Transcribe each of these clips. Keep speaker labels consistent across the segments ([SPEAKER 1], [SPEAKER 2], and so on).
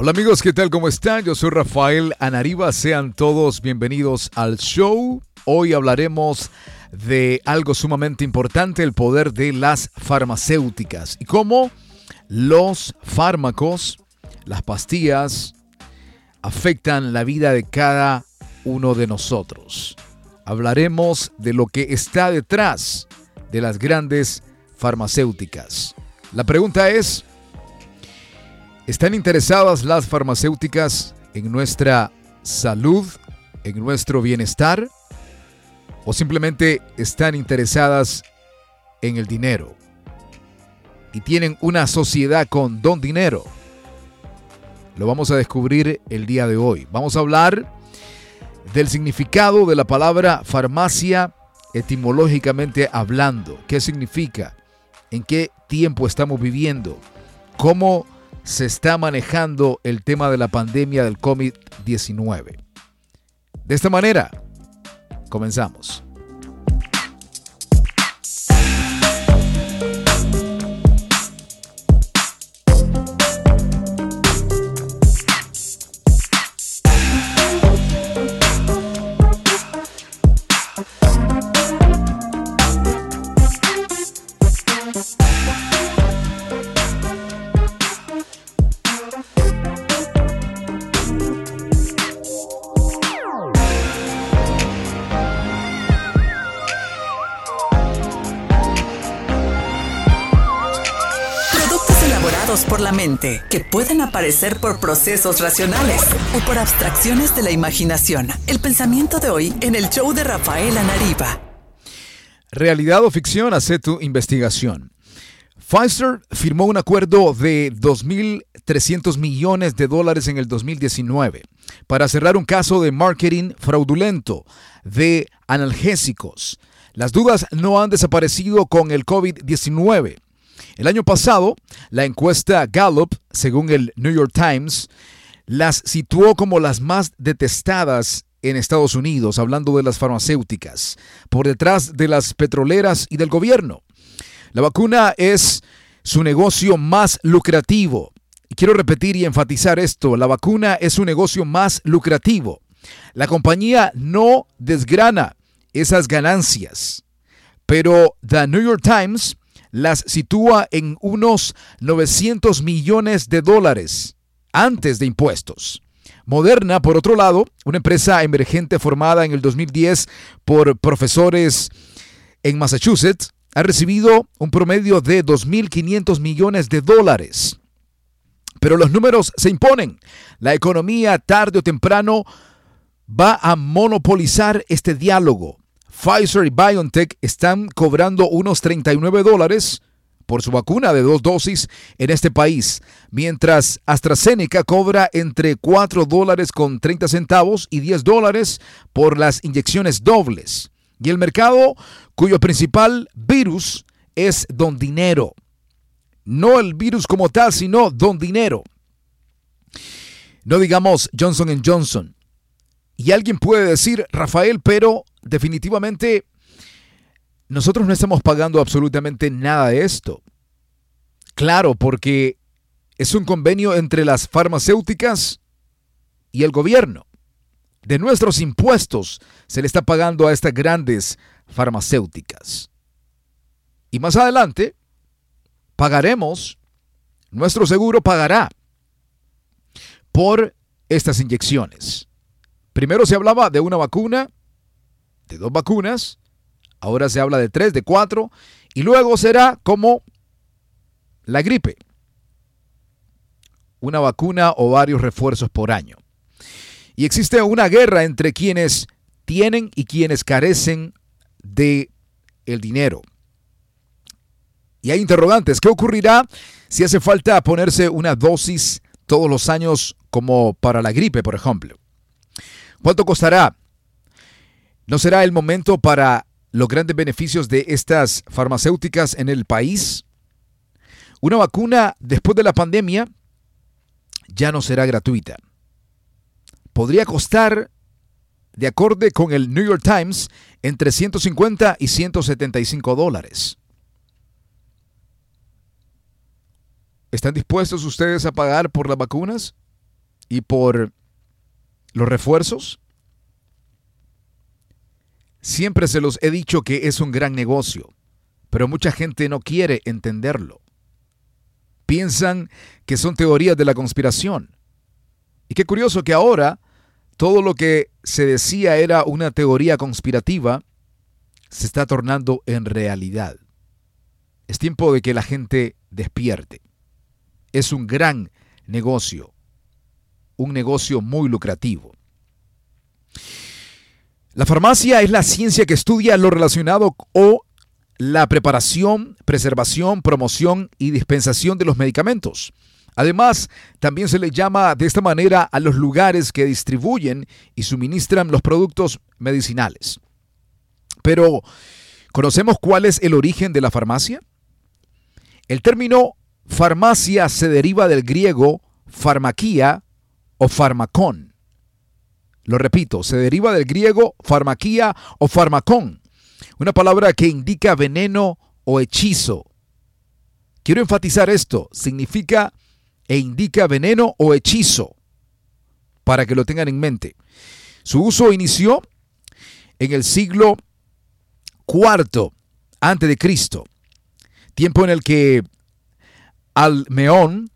[SPEAKER 1] Hola amigos, ¿qué tal? ¿Cómo están? Yo soy Rafael Anariba. Sean todos bienvenidos al show. Hoy hablaremos de algo sumamente importante, el poder de las farmacéuticas y cómo los fármacos, las pastillas, afectan la vida de cada uno de nosotros. Hablaremos de lo que está detrás de las grandes farmacéuticas. La pregunta es, ¿Están interesadas las farmacéuticas en nuestra salud, en nuestro bienestar? ¿O simplemente están interesadas en el dinero? Y tienen una sociedad con don dinero. Lo vamos a descubrir el día de hoy. Vamos a hablar del significado de la palabra farmacia etimológicamente hablando. ¿Qué significa? ¿En qué tiempo estamos viviendo? ¿Cómo se está manejando el tema de la pandemia del COVID-19. De esta manera, comenzamos.
[SPEAKER 2] Que pueden aparecer por procesos racionales o por abstracciones de la imaginación. El pensamiento de hoy en el show de Rafael Anariba.
[SPEAKER 1] Realidad o ficción, hace tu investigación. Pfizer firmó un acuerdo de 2.300 millones de dólares en el 2019 para cerrar un caso de marketing fraudulento de analgésicos. Las dudas no han desaparecido con el COVID-19. El año pasado, la encuesta Gallup, según el New York Times, las situó como las más detestadas en Estados Unidos, hablando de las farmacéuticas, por detrás de las petroleras y del gobierno. La vacuna es su negocio más lucrativo. Quiero repetir y enfatizar esto, la vacuna es su negocio más lucrativo. La compañía no desgrana esas ganancias, pero The New York Times las sitúa en unos 900 millones de dólares antes de impuestos. Moderna, por otro lado, una empresa emergente formada en el 2010 por profesores en Massachusetts, ha recibido un promedio de 2.500 millones de dólares. Pero los números se imponen. La economía tarde o temprano va a monopolizar este diálogo. Pfizer y BioNTech están cobrando unos 39 dólares por su vacuna de dos dosis en este país, mientras AstraZeneca cobra entre 4 dólares con 30 centavos y 10 dólares por las inyecciones dobles. Y el mercado cuyo principal virus es don dinero. No el virus como tal, sino don dinero. No digamos Johnson Johnson. Y alguien puede decir, Rafael, pero definitivamente nosotros no estamos pagando absolutamente nada de esto. Claro, porque es un convenio entre las farmacéuticas y el gobierno. De nuestros impuestos se le está pagando a estas grandes farmacéuticas. Y más adelante pagaremos, nuestro seguro pagará por estas inyecciones. Primero se hablaba de una vacuna, de dos vacunas, ahora se habla de tres, de cuatro, y luego será como la gripe, una vacuna o varios refuerzos por año. Y existe una guerra entre quienes tienen y quienes carecen de el dinero. Y hay interrogantes. ¿Qué ocurrirá si hace falta ponerse una dosis todos los años como para la gripe, por ejemplo? ¿Cuánto costará? ¿No será el momento para los grandes beneficios de estas farmacéuticas en el país? Una vacuna después de la pandemia ya no será gratuita. Podría costar, de acuerdo con el New York Times, entre 150 y 175 dólares. ¿Están dispuestos ustedes a pagar por las vacunas? y por los refuerzos? Siempre se los he dicho que es un gran negocio, pero mucha gente no quiere entenderlo. Piensan que son teorías de la conspiración. Y qué curioso que ahora todo lo que se decía era una teoría conspirativa se está tornando en realidad. Es tiempo de que la gente despierte. Es un gran negocio, un negocio muy lucrativo. La farmacia es la ciencia que estudia lo relacionado o la preparación, preservación, promoción y dispensación de los medicamentos. Además, también se le llama de esta manera a los lugares que distribuyen y suministran los productos medicinales. Pero, ¿conocemos cuál es el origen de la farmacia? El término farmacia se deriva del griego farmaquía o farmacón. Lo repito, se deriva del griego farmaquía o farmacón, una palabra que indica veneno o hechizo. Quiero enfatizar esto, significa e indica veneno o hechizo, para que lo tengan en mente. Su uso inició en el siglo IV antes de Cristo, tiempo en el que Almeón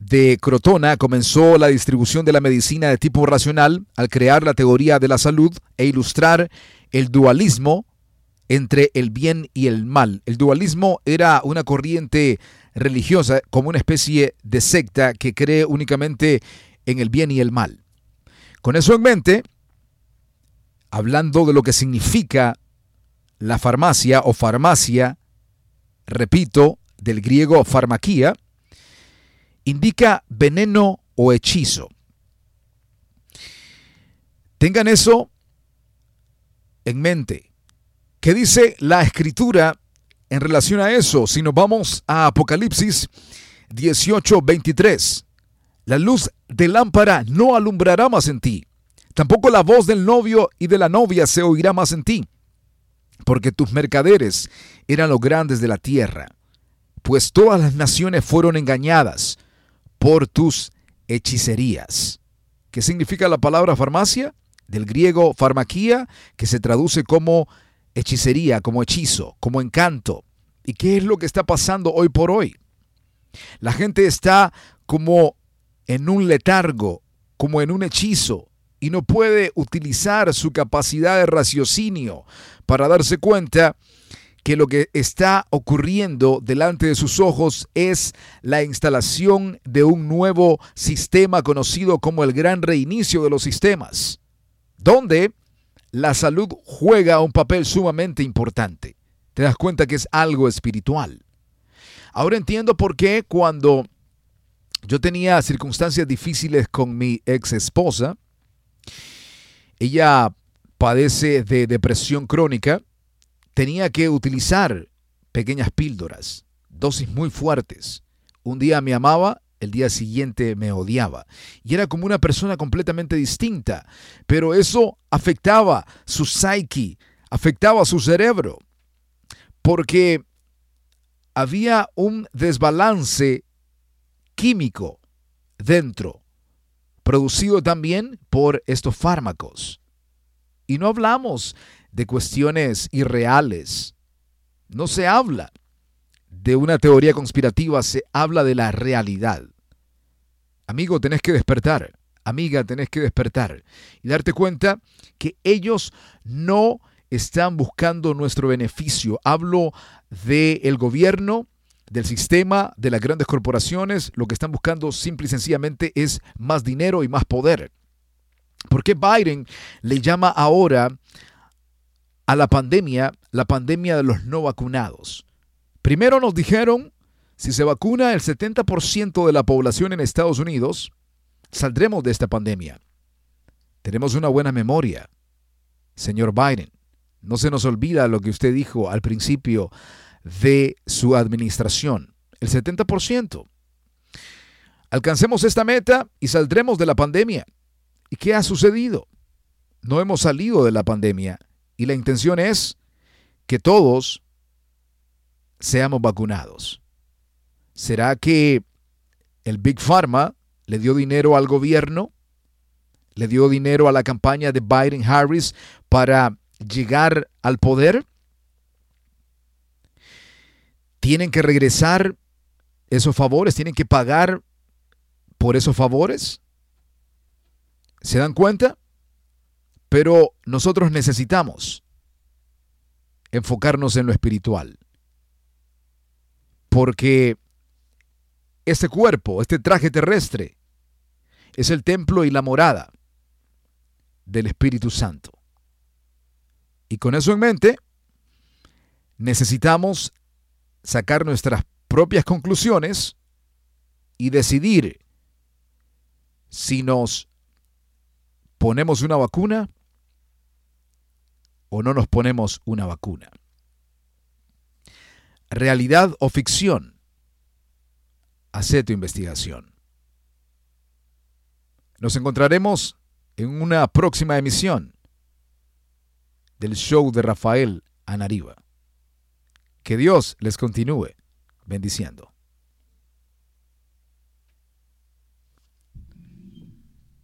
[SPEAKER 1] de Crotona comenzó la distribución de la medicina de tipo racional al crear la teoría de la salud e ilustrar el dualismo entre el bien y el mal. El dualismo era una corriente religiosa como una especie de secta que cree únicamente en el bien y el mal. Con eso en mente, hablando de lo que significa la farmacia o farmacia, repito, del griego farmaquía, indica veneno o hechizo. Tengan eso en mente. ¿Qué dice la escritura en relación a eso? Si nos vamos a Apocalipsis 18, 23. La luz de lámpara no alumbrará más en ti. Tampoco la voz del novio y de la novia se oirá más en ti. Porque tus mercaderes eran los grandes de la tierra. Pues todas las naciones fueron engañadas por tus hechicerías. ¿Qué significa la palabra farmacia? Del griego farmaquía, que se traduce como hechicería, como hechizo, como encanto. ¿Y qué es lo que está pasando hoy por hoy? La gente está como en un letargo, como en un hechizo, y no puede utilizar su capacidad de raciocinio para darse cuenta que lo que está ocurriendo delante de sus ojos es la instalación de un nuevo sistema conocido como el gran reinicio de los sistemas, donde la salud juega un papel sumamente importante. Te das cuenta que es algo espiritual. Ahora entiendo por qué cuando yo tenía circunstancias difíciles con mi ex esposa, ella padece de depresión crónica, tenía que utilizar pequeñas píldoras, dosis muy fuertes. Un día me amaba el día siguiente me odiaba. Y era como una persona completamente distinta. Pero eso afectaba su psyche, afectaba su cerebro. Porque había un desbalance químico dentro, producido también por estos fármacos. Y no hablamos de cuestiones irreales. No se habla de una teoría conspirativa, se habla de la realidad. Amigo, tenés que despertar. Amiga, tenés que despertar y darte cuenta que ellos no están buscando nuestro beneficio. Hablo del gobierno, del sistema, de las grandes corporaciones. Lo que están buscando simple y sencillamente es más dinero y más poder. ¿Por qué Biden le llama ahora a la pandemia la pandemia de los no vacunados? Primero nos dijeron, si se vacuna el 70% de la población en Estados Unidos, saldremos de esta pandemia. Tenemos una buena memoria, señor Biden. No se nos olvida lo que usted dijo al principio de su administración, el 70%. Alcancemos esta meta y saldremos de la pandemia. ¿Y qué ha sucedido? No hemos salido de la pandemia y la intención es que todos seamos vacunados. ¿Será que el Big Pharma le dio dinero al gobierno, le dio dinero a la campaña de Biden Harris para llegar al poder. Tienen que regresar esos favores, tienen que pagar por esos favores. ¿Se dan cuenta? Pero nosotros necesitamos enfocarnos en lo espiritual. Porque este cuerpo, este traje terrestre, es el templo y la morada del Espíritu Santo. Y con eso en mente, necesitamos sacar nuestras propias conclusiones y decidir si nos ponemos una vacuna o no nos ponemos una vacuna. Realidad o ficción. Hacé tu investigación. Nos encontraremos en una próxima emisión del show de Rafael Anariba. Que Dios les continúe bendiciendo.